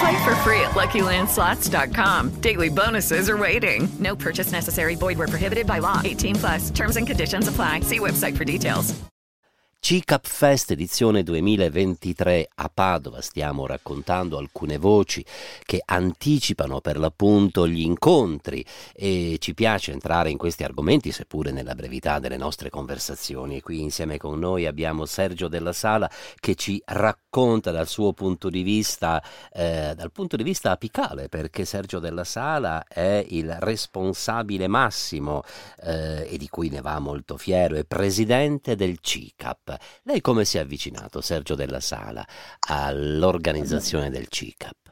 Play for free at LuckyLandSlots.com. Daily bonuses are waiting. No purchase necessary. Void where prohibited by law. 18 plus. Terms and conditions apply. See website for details. CICAP Fest edizione 2023 a Padova stiamo raccontando alcune voci che anticipano per l'appunto gli incontri e ci piace entrare in questi argomenti seppure nella brevità delle nostre conversazioni e qui insieme con noi abbiamo Sergio Della Sala che ci racconta dal suo punto di vista eh, dal punto di vista apicale perché Sergio Della Sala è il responsabile massimo eh, e di cui ne va molto fiero è presidente del CICAP lei come si è avvicinato, Sergio Della Sala, all'organizzazione del CICAP?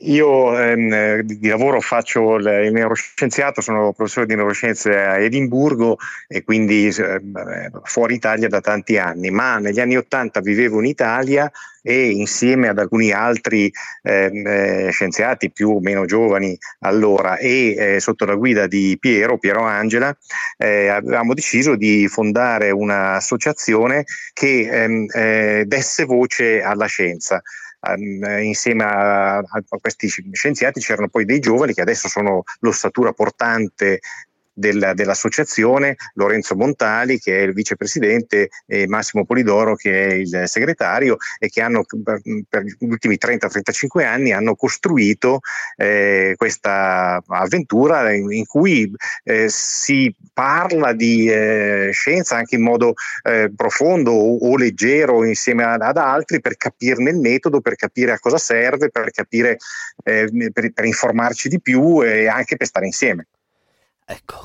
Io ehm, di lavoro faccio il, neuroscienziato, sono professore di neuroscienze a Edimburgo e quindi eh, fuori Italia da tanti anni, ma negli anni Ottanta vivevo in Italia e insieme ad alcuni altri ehm, eh, scienziati più o meno giovani allora e eh, sotto la guida di Piero, Piero Angela, eh, avevamo deciso di fondare un'associazione che ehm, eh, desse voce alla scienza. Um, insieme a, a, questi scienziati c'erano poi dei giovani che adesso sono l'ossatura portante del, dell'associazione, Lorenzo Montali che è il vicepresidente e Massimo Polidoro che è il segretario e che hanno per gli ultimi 30-35 anni hanno costruito eh, questa avventura in, in cui eh, si parla di eh, scienza anche in modo eh, profondo o, o, leggero insieme ad, ad, altri per capirne il metodo, per capire a cosa serve, per capire, eh, per, per informarci di più e anche per stare insieme.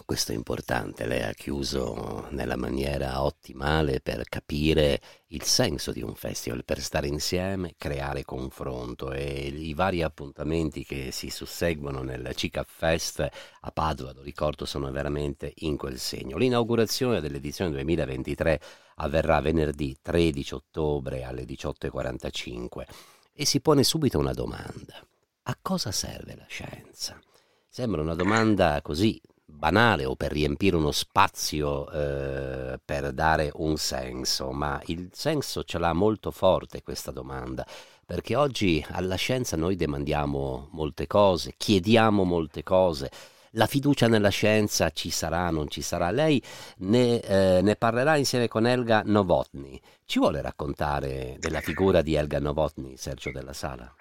Questo è importante, lei ha chiuso nella maniera ottimale per capire il senso di un festival, per stare insieme, creare confronto e i vari appuntamenti che si susseguono nel CICA Fest a Padova, lo ricordo, sono veramente in quel segno. L'inaugurazione dell'edizione 2023 avverrà venerdì 13 ottobre alle 18.45 e si pone subito una domanda. A cosa serve la scienza? Sembra una domanda così banale o per riempire uno spazio eh, per dare un senso, ma il senso ce l'ha molto forte questa domanda, perché oggi alla scienza noi demandiamo molte cose, chiediamo molte cose. La fiducia nella scienza ci sarà, non ci sarà. Lei ne, eh, ne parlerà insieme con Elga Novotny. Ci vuole raccontare della figura di Elga Novotny, Sergio della Sala?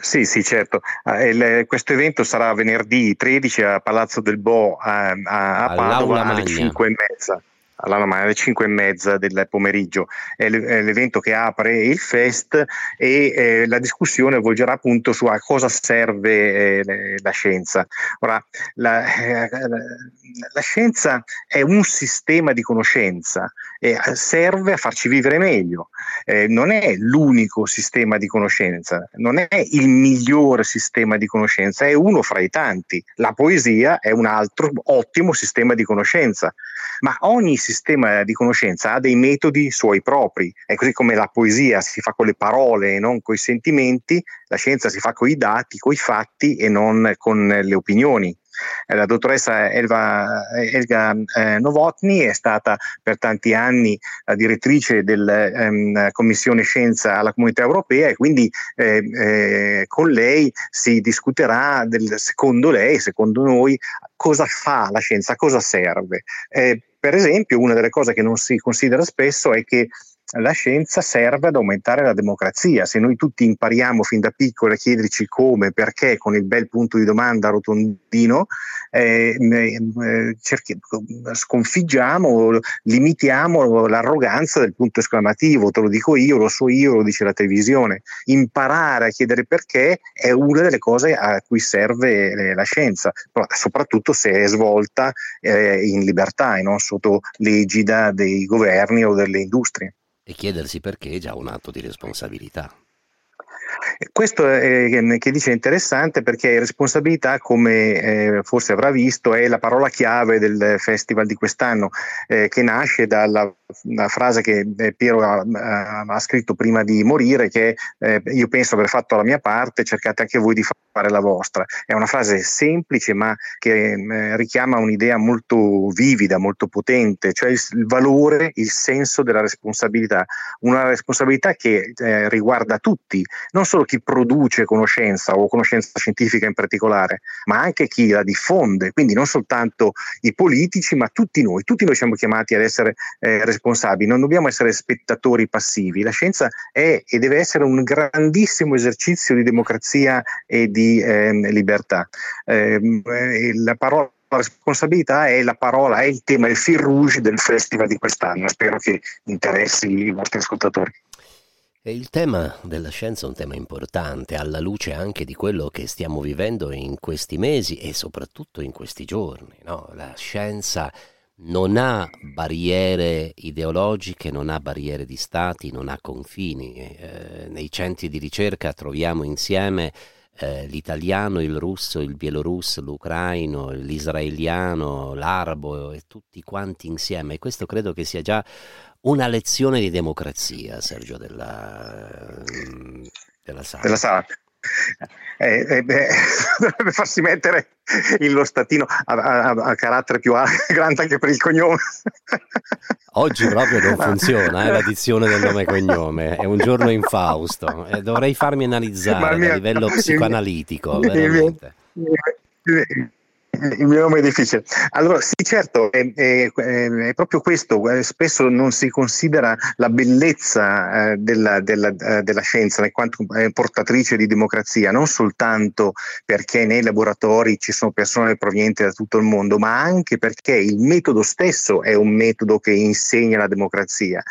Sì, sì, certo. Ah, il, questo evento sarà venerdì 13 a Palazzo del Bo a, a, a Padova alle 5 e mezza alle 5 e mezza del pomeriggio. È l'evento che apre il fest e eh, la discussione volgerà appunto su a cosa serve eh, la scienza. Ora, la, eh, la, scienza è un sistema di conoscenza e serve a farci vivere meglio. Eh, non è l'unico sistema di conoscenza, non è il migliore sistema di conoscenza, è uno fra i tanti. La poesia è un altro ottimo sistema di conoscenza, ma ogni sistema di conoscenza ha dei metodi suoi propri, è così come la poesia si fa con le parole e non con i sentimenti, la scienza si fa con i dati, con i fatti e non con le opinioni. Eh, la dottoressa Elva, Elga eh, Novotny è stata per tanti anni la direttrice della ehm, Commissione Scienza alla Comunità Europea e quindi eh, eh, con lei si discuterà del, secondo lei, secondo noi, cosa fa la scienza, cosa serve. Eh, per esempio, una delle cose che non si considera spesso è che la scienza serve ad aumentare la democrazia. Se noi tutti impariamo fin da piccoli a chiederci come, perché, con il bel punto di domanda rotondino, eh, eh, cerchi, sconfiggiamo, limitiamo l'arroganza del punto esclamativo. Te lo dico io, lo so io, lo dice la televisione. Imparare a chiedere perché è una delle cose a cui serve eh, la scienza, soprattutto se è svolta eh, in libertà e non sotto l'egida dei governi o delle industrie. E chiedersi perché è già un atto di responsabilità. Questo è, che dice interessante perché responsabilità, come eh, forse avrà visto, è la parola chiave del festival di quest'anno, eh, che nasce dalla frase che eh, Piero ha, ha, scritto prima di morire, che eh, io penso aver fatto la mia parte, cercate anche voi di fare la vostra. È una frase semplice ma che eh, richiama un'idea molto vivida, molto potente, cioè il, il, valore, il senso della responsabilità, una responsabilità che eh, riguarda tutti, non solo chi produce conoscenza o conoscenza scientifica in particolare, ma anche chi la diffonde, quindi non soltanto i politici, ma tutti noi, tutti noi siamo chiamati ad essere eh, responsabili, non dobbiamo essere spettatori passivi, la scienza è e deve essere un grandissimo esercizio di democrazia e di eh, libertà. Ehm, eh, la parola responsabilità è la parola, è il tema, il fil rouge del festival di quest'anno. Spero che interessi i vostri ascoltatori. E il tema della scienza è un tema importante, alla luce anche di quello che stiamo vivendo in questi mesi e soprattutto in questi giorni. No? La scienza non ha barriere ideologiche, non ha barriere di stati, non ha confini. Eh, nei centri di ricerca troviamo insieme eh, l'italiano, il russo, il bielorusso, l'ucraino, l'israeliano, l'arabo e tutti quanti insieme. E questo credo che sia già una lezione di democrazia, Sergio della, della Sala. Della Sala. Eh, eh, beh, dovrebbe farsi mettere il lo statino a, a, a, carattere più grande anche per il cognome. Oggi proprio non funziona eh, l'addizione del nome e cognome, è un giorno infausto. Eh, dovrei farmi analizzare mia, a livello psicoanalitico. Veramente. Il, il, il mio nome è difficile. Allora, sì, certo, è, è, è, proprio questo. Eh, spesso non si considera la bellezza eh, della, della, eh, della, scienza in quanto portatrice di democrazia, non soltanto perché nei laboratori ci sono persone provenienti da tutto il mondo, ma anche perché il metodo stesso è un metodo che insegna la democrazia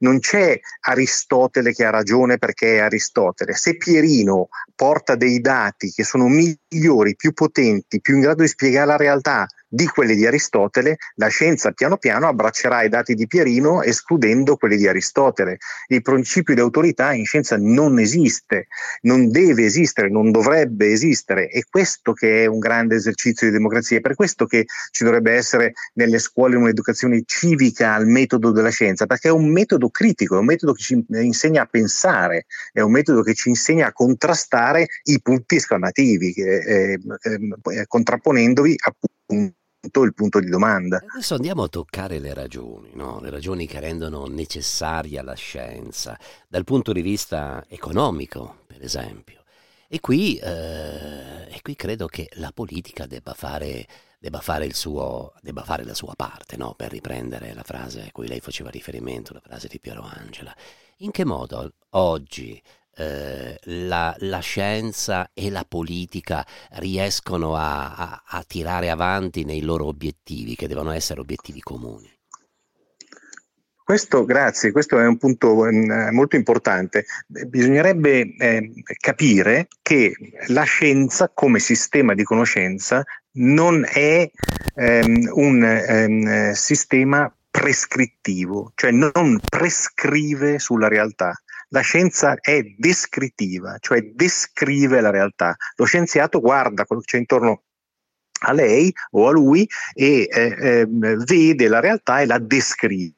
non c'è Aristotele che ha ragione perché è Aristotele. Se Pierino porta dei dati che sono migliori, più potenti, più in grado di spiegare la realtà di quelli di Aristotele, la scienza piano piano abbraccerà i dati di Pierino escludendo quelli di Aristotele. Il principio di autorità in scienza non esiste, non deve esistere, non dovrebbe esistere. È questo che è un grande esercizio di democrazia, è per questo che ci dovrebbe essere nelle scuole un'educazione civica al metodo della scienza, perché è un metodo critico, è un metodo che ci insegna a pensare, è un metodo che ci insegna a contrastare i punti esclamativi, eh, eh, contrapponendovi appunto il punto di domanda. Adesso andiamo a toccare le ragioni, no? le ragioni che rendono necessaria la scienza, dal punto di vista economico, per esempio. E qui, eh, e qui credo che la politica debba fare, debba fare, suo, debba fare la sua parte, no? per riprendere la frase a cui lei faceva riferimento, la frase di Piero Angela. In che modo oggi eh, la, la, scienza e la politica riescono a, a, a tirare avanti nei loro obiettivi, che devono essere obiettivi comuni. Questo, grazie, questo è un punto eh, molto importante. Bisognerebbe eh, capire che la scienza come sistema di conoscenza non è ehm, un ehm, sistema prescrittivo, cioè non prescrive sulla realtà. La scienza è descrittiva, cioè descrive la realtà. Lo scienziato guarda quello che c'è intorno a lei o a lui e eh, eh, vede la realtà e la descrive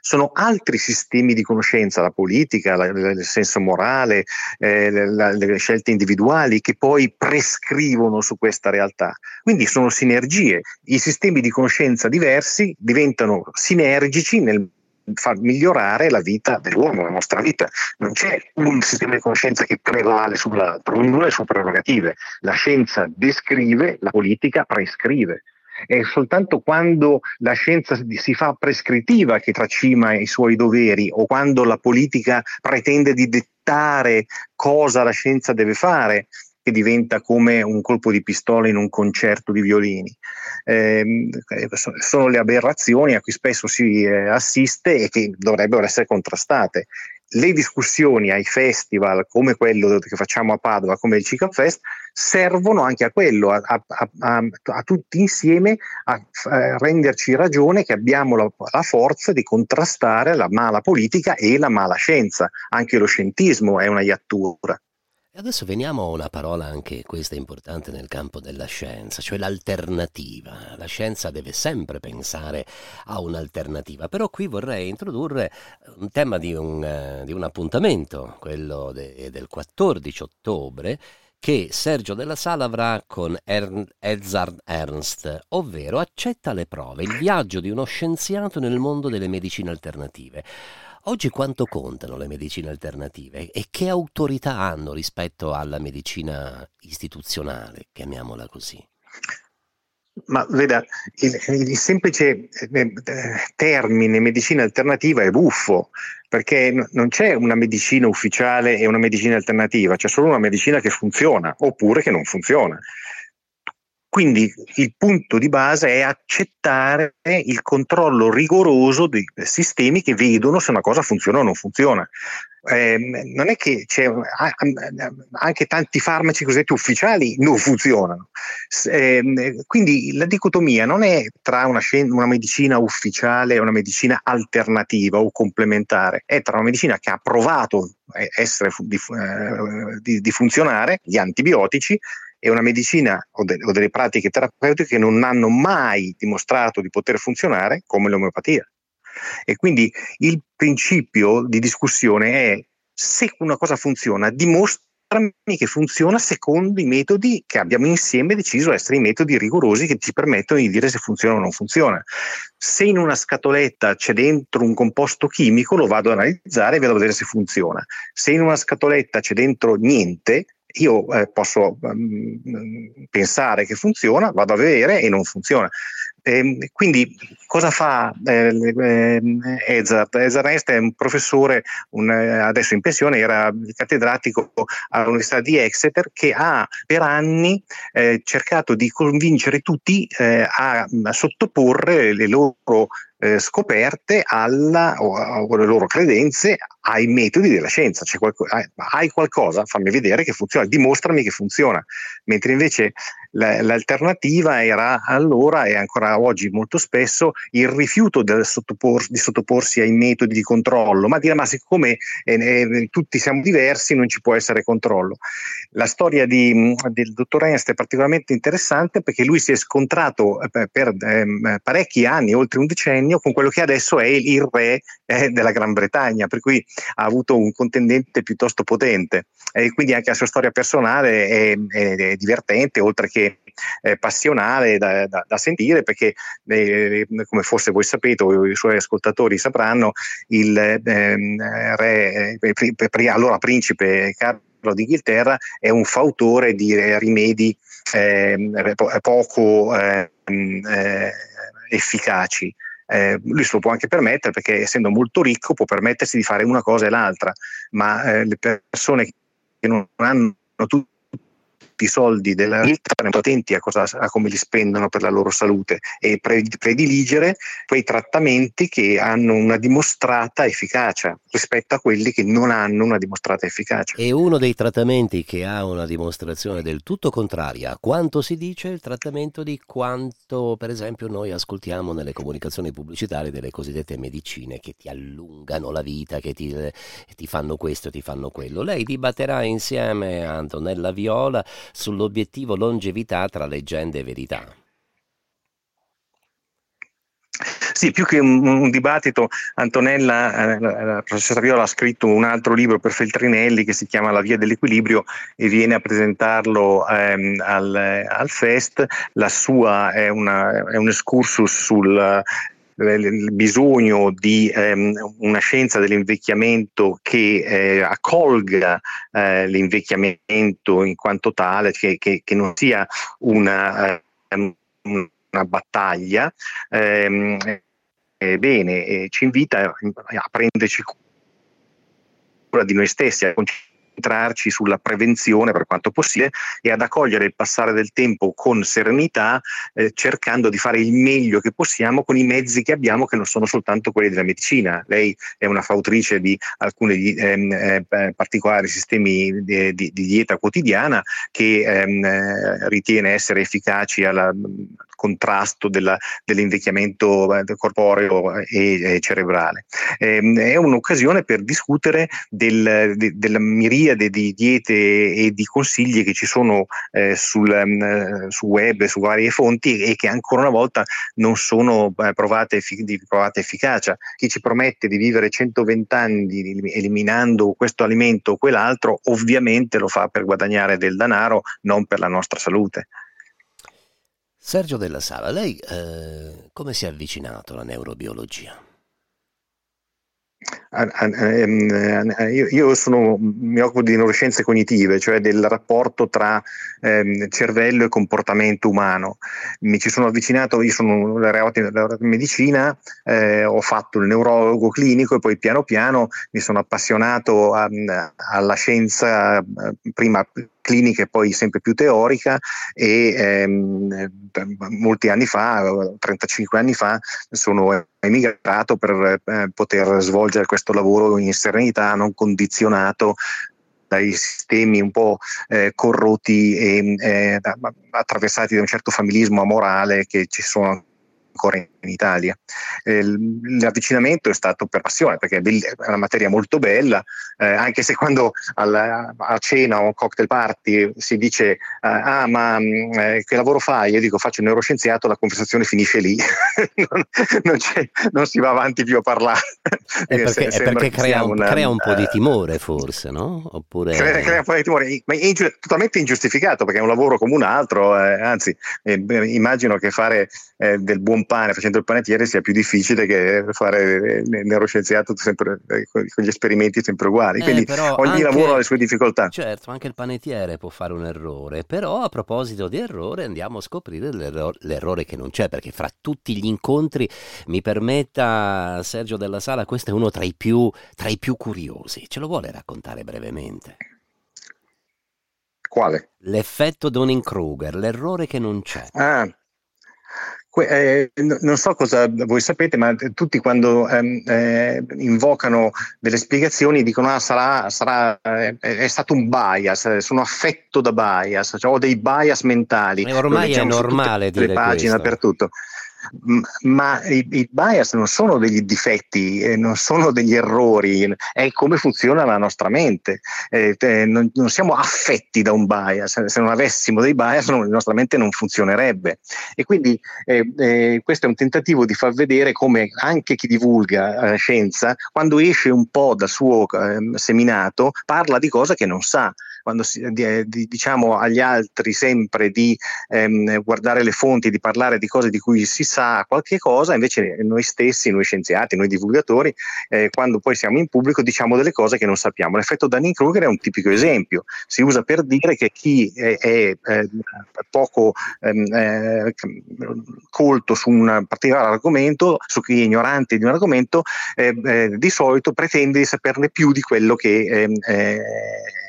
sono altri sistemi di conoscenza, la politica, la, il senso morale, eh, la, le scelte individuali che poi prescrivono su questa realtà. Quindi sono sinergie. I sistemi di conoscenza diversi diventano sinergici nel far migliorare la vita dell'uomo, la nostra vita. Non c'è un sistema di conoscenza che prevale sull'altro, ognuno ha le sue prerogative. La scienza descrive, la politica prescrive. è soltanto quando la scienza si fa prescrittiva che tracima i suoi doveri o quando la politica pretende di dettare cosa la scienza deve fare che diventa come un colpo di pistola in un concerto di violini. Eh, sono le aberrazioni a cui spesso si eh, assiste e che dovrebbero essere contrastate le discussioni ai festival come quello che facciamo a Padova, come il Cica Fest, servono anche a quello, a, a, a, a tutti insieme a, renderci ragione che abbiamo la, la, forza di contrastare la mala politica e la mala scienza. Anche lo scientismo è una iattura. Adesso veniamo a una parola anche questa importante nel campo della scienza, cioè l'alternativa. La scienza deve sempre pensare a un'alternativa, però qui vorrei introdurre un tema di un, uh, di un appuntamento, quello de, del 14 ottobre, che Sergio della Sala avrà con Ern- Edzard Ernst, ovvero accetta le prove, il viaggio di uno scienziato nel mondo delle medicine alternative. Oggi quanto contano le medicine alternative e che autorità hanno rispetto alla medicina istituzionale, chiamiamola così? Ma veda, il, il semplice eh, termine medicina alternativa è buffo, perché non c'è una medicina ufficiale e una medicina alternativa, c'è solo una medicina che funziona oppure che non funziona. Quindi il punto di base è accettare il controllo rigoroso dei sistemi che vedono se una cosa funziona o non funziona. Eh, non è che anche tanti farmaci cosiddetti ufficiali non funzionano. Eh, quindi la dicotomia non è tra una, scien- una, medicina ufficiale e una medicina alternativa o complementare, è tra una medicina che ha provato a essere eh, di, di funzionare, gli antibiotici, è una medicina o, de- o, delle pratiche terapeutiche che non hanno mai dimostrato di poter funzionare come l'omeopatia. E quindi il principio di discussione è se una cosa funziona, dimostrami che funziona secondo i metodi che abbiamo insieme deciso essere i metodi rigorosi che ti permettono di dire se funziona o non funziona. Se in una scatoletta c'è dentro un composto chimico, lo vado ad analizzare e vedo a vedere se funziona. Se in una scatoletta c'è dentro niente, io eh, posso um, pensare che funziona, vado a vedere e non funziona. E, ehm, quindi cosa fa eh, eh, Ezard? Ezard Ernst è un professore, un, eh, adesso in pensione, era cattedratico all'Università di Exeter, che ha per anni eh, cercato di convincere tutti eh, a, a sottoporre le loro eh, scoperte alla, o, o, le loro credenze ai metodi della scienza. Cioè, qualco, hai qualcosa, fammi vedere che funziona, dimostrami che funziona. Mentre invece l'alternativa era allora e ancora oggi molto spesso il rifiuto sottopor, di sottoporsi ai metodi di controllo, ma dire ma siccome eh, eh, tutti siamo diversi non ci può essere controllo. La storia di, del dottor Ernst è particolarmente interessante perché lui si è scontrato eh, per eh, parecchi anni, oltre un decennio, con quello che adesso è il re eh, della Gran Bretagna, per cui ha avuto un contendente piuttosto potente e quindi anche la sua storia personale è, è, è divertente, oltre che eh, passionale da, da, da, sentire perché eh, come forse voi sapete o i suoi ascoltatori sapranno il ehm, re, eh, allora principe Carlo d'Inghilterra è un fautore di rimedi ehm, poco ehm, eh, efficaci. Eh, lui se lo può anche permettere perché essendo molto ricco può permettersi di fare una cosa e l'altra, ma eh, le persone che non hanno tutti i soldi della vita, attenti a, cosa, a, come li spendono per la loro salute e prediligere quei trattamenti che hanno una dimostrata efficacia rispetto a quelli che non hanno una dimostrata efficacia. E uno dei trattamenti che ha una dimostrazione del tutto contraria a quanto si dice è il trattamento di quanto per esempio noi ascoltiamo nelle comunicazioni pubblicitarie delle cosiddette medicine che ti allungano la vita, che ti, ti fanno questo, ti fanno quello. Lei dibatterà insieme a Antonella Viola sull'obiettivo longevità tra leggende e verità. Sì, più che un, un dibattito, Antonella, eh, la professoressa Viola ha scritto un altro libro per Feltrinelli che si chiama La via dell'equilibrio e viene a presentarlo ehm, al, al, Fest. La sua è, una, è un excursus sul il bisogno di ehm, una scienza dell'invecchiamento che eh, accolga eh, l'invecchiamento in quanto tale, che, che, che non sia una, eh, una battaglia, ehm, bene, ci invita a prenderci cura di noi stessi, a concentrarci concentrarci sulla prevenzione per quanto possibile e ad accogliere il passare del tempo con serenità, eh, cercando di fare il meglio che possiamo con i mezzi che abbiamo, che non sono soltanto quelli della medicina. Lei è una fautrice di alcuni ehm, eh, particolari sistemi di, di, di, dieta quotidiana che ehm, eh, ritiene essere efficaci alla contrasto della, dell'invecchiamento eh, corporeo e, e cerebrale. Eh, è un'occasione per discutere del, de, della miriade di diete e di consigli che ci sono eh, sul, um, su web, su varie fonti e che ancora una volta non sono eh, provate di provata efficacia. Chi ci promette di vivere 120 anni eliminando questo alimento o quell'altro, ovviamente lo fa per guadagnare del denaro, non per la nostra salute. Sergio Della Sala, lei eh, come si è avvicinato alla neurobiologia? Ehm, io, sono, mi occupo di neuroscienze cognitive, cioè del rapporto tra ehm, cervello e comportamento umano. Mi ci sono avvicinato, io sono laureato in medicina, eh, ho fatto il neurologo clinico e poi piano piano mi sono appassionato a, alla scienza, eh, prima clinica e poi sempre più teorica e ehm, molti anni fa, 35 anni fa, sono emigrato per eh, poter svolgere questo lavoro in serenità, non condizionato dai sistemi un po' eh, corrotti e eh, attraversati da un certo familismo amorale che ci sono ancora in Italia. Eh, l'avvicinamento è stato per passione perché è una materia molto bella, eh, anche se quando alla, a cena o a un cocktail party si dice eh, ah ma mm, eh, che lavoro fai? Io dico faccio il neuroscienziato, la conversazione finisce lì, non, non, non, si va avanti più a parlare. È perché, è perché crea, un, una, crea, un, po' di timore forse, no? Oppure... Crea, crea, un po' di timore, ma è ingi- totalmente ingiustificato perché è un lavoro come un altro, eh, anzi immagino che fare del buon pane facendo il panettiere sia più difficile che fare il neuroscienziato sempre, eh, con gli esperimenti sempre uguali. Eh, Quindi ogni anche, lavoro ha le sue difficoltà. Certo, anche il panettiere può fare un errore, però a proposito di errore andiamo a scoprire l'errore, l'errore che non c'è, perché fra tutti gli incontri, mi permetta Sergio della Sala, questo è uno tra i più, tra i più curiosi. Ce lo vuole raccontare brevemente? Quale? L'effetto Donning-Kruger, l'errore che non c'è. Ah, eh, non so cosa voi sapete, ma tutti quando ehm, eh, invocano delle spiegazioni dicono ah, sarà, sarà eh, è stato un bias, sono affetto da bias, cioè ho dei bias mentali. E ormai è normale dire le pagine questo. per tutto ma i, i, bias non sono degli difetti, eh, non sono degli errori, è come funziona la nostra mente. Eh, eh, non, non, siamo affetti da un bias, se non avessimo dei bias non, la nostra mente non funzionerebbe. E quindi eh, eh, questo è un tentativo di far vedere come anche chi divulga eh, scienza, quando esce un po' dal suo ehm, seminato, parla di cose che non sa quando si, di, di, diciamo agli altri sempre di ehm, guardare le fonti, di parlare di cose di cui si sa qualche cosa, invece noi stessi, noi scienziati, noi divulgatori, eh, quando poi siamo in pubblico diciamo delle cose che non sappiamo. L'effetto Dunning-Kruger è un tipico esempio, si usa per dire che chi è, è, è poco ehm, eh, colto su un particolare argomento, su chi è ignorante di un argomento, eh, eh di solito pretende di saperne più di quello che ehm,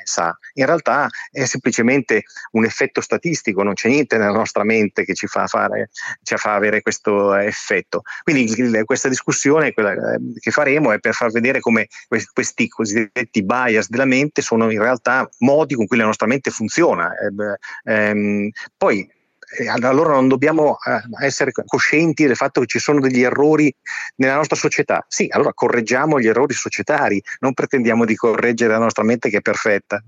sa. In realtà è semplicemente un effetto statistico, non c'è niente nella nostra mente che ci fa, fare, ci fa avere questo effetto. Quindi questa discussione ehm, che faremo è per far vedere come questi cosiddetti bias della mente sono in realtà modi con cui la nostra mente funziona. Ehm, poi eh, allora non dobbiamo eh, essere coscienti del fatto che ci sono degli errori nella nostra società. Sì, allora correggiamo gli errori societari, non pretendiamo di correggere la nostra mente che è perfetta.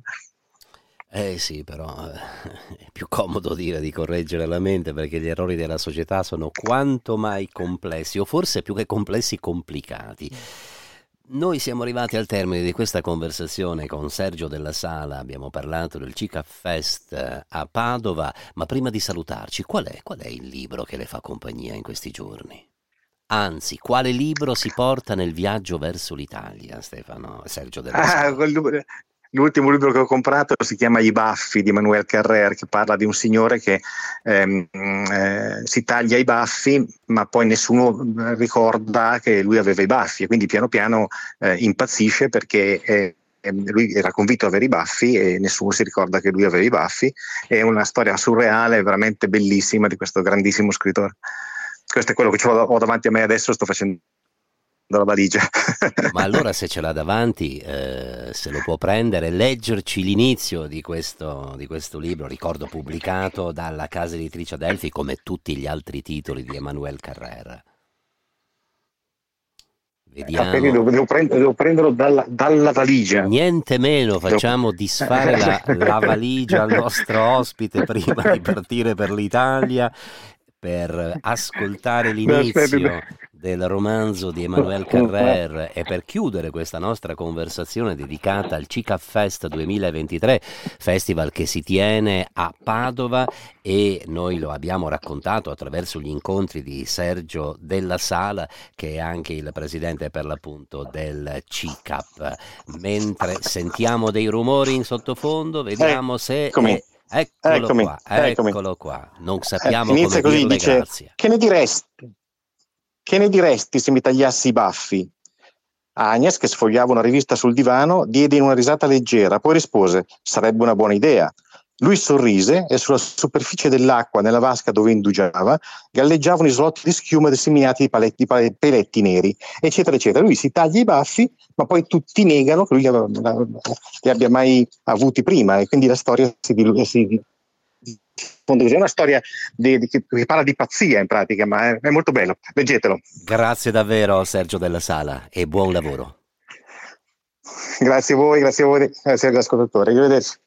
Eh sì, però eh, è più comodo dire di correggere la mente perché gli errori della società sono quanto mai complessi, o forse più che complessi, complicati. Noi siamo arrivati al termine di questa conversazione con Sergio Della Sala, abbiamo parlato del CICA Fest eh, a Padova, ma prima di salutarci, qual è, qual è il libro che le fa compagnia in questi giorni? Anzi, quale libro si porta nel viaggio verso l'Italia, Stefano Sergio Della ah, Sala? Ah, L'ultimo libro che ho comprato si chiama I baffi di Manuel Carrer, che parla di un signore che ehm, eh, si taglia i baffi, ma poi nessuno ricorda che lui aveva i baffi e quindi piano piano eh, impazzisce perché eh, lui era convinto di avere i baffi e nessuno si ricorda che lui aveva i baffi. È una storia surreale, veramente bellissima di questo grandissimo scrittore. Questo è quello che ho davanti a me adesso, sto facendo dalla valigia. Ma allora se ce l'ha davanti, eh, se lo può prendere, leggerci l'inizio di questo, di questo, libro, ricordo pubblicato dalla casa editrice Adelphi come tutti gli altri titoli di Emanuele Carrera. Vediamo. Ah, devo, devo, prendere, devo, prenderlo dalla, dalla, valigia. Niente meno, facciamo disfare la, la valigia al nostro ospite prima di partire per l'Italia per ascoltare l'inizio del romanzo di Emmanuel Carrer e per chiudere questa nostra conversazione dedicata al CICA Fest 2023, festival che si tiene a Padova e noi lo abbiamo raccontato attraverso gli incontri di Sergio Della Sala che è anche il presidente per l'appunto del CICAP. Mentre sentiamo dei rumori in sottofondo, vediamo se... È... Eccolo eccomi, qua, eccomi. eccolo qua. Non sappiamo eh, come così, dice. Che ne diresti? Che ne diresti se mi tagliassi i baffi? Agnes, che sfogliava una rivista sul divano, diede in una risata leggera, poi rispose: Sarebbe una buona idea. Lui sorrise e sulla superficie dell'acqua, nella vasca dove indugiava, galleggiavano isolotti di schiuma disseminati di, paletti, di peletti neri, eccetera, eccetera. Lui si taglia i baffi, ma poi tutti negano che lui li abbia mai avuti prima e quindi la storia si, si è una storia di, di, che parla di pazzia in pratica, ma è, è molto bello. Leggetelo. Grazie davvero Sergio Della Sala e buon lavoro. Grazie a voi, grazie a voi, grazie agli ascoltatori. Arrivederci.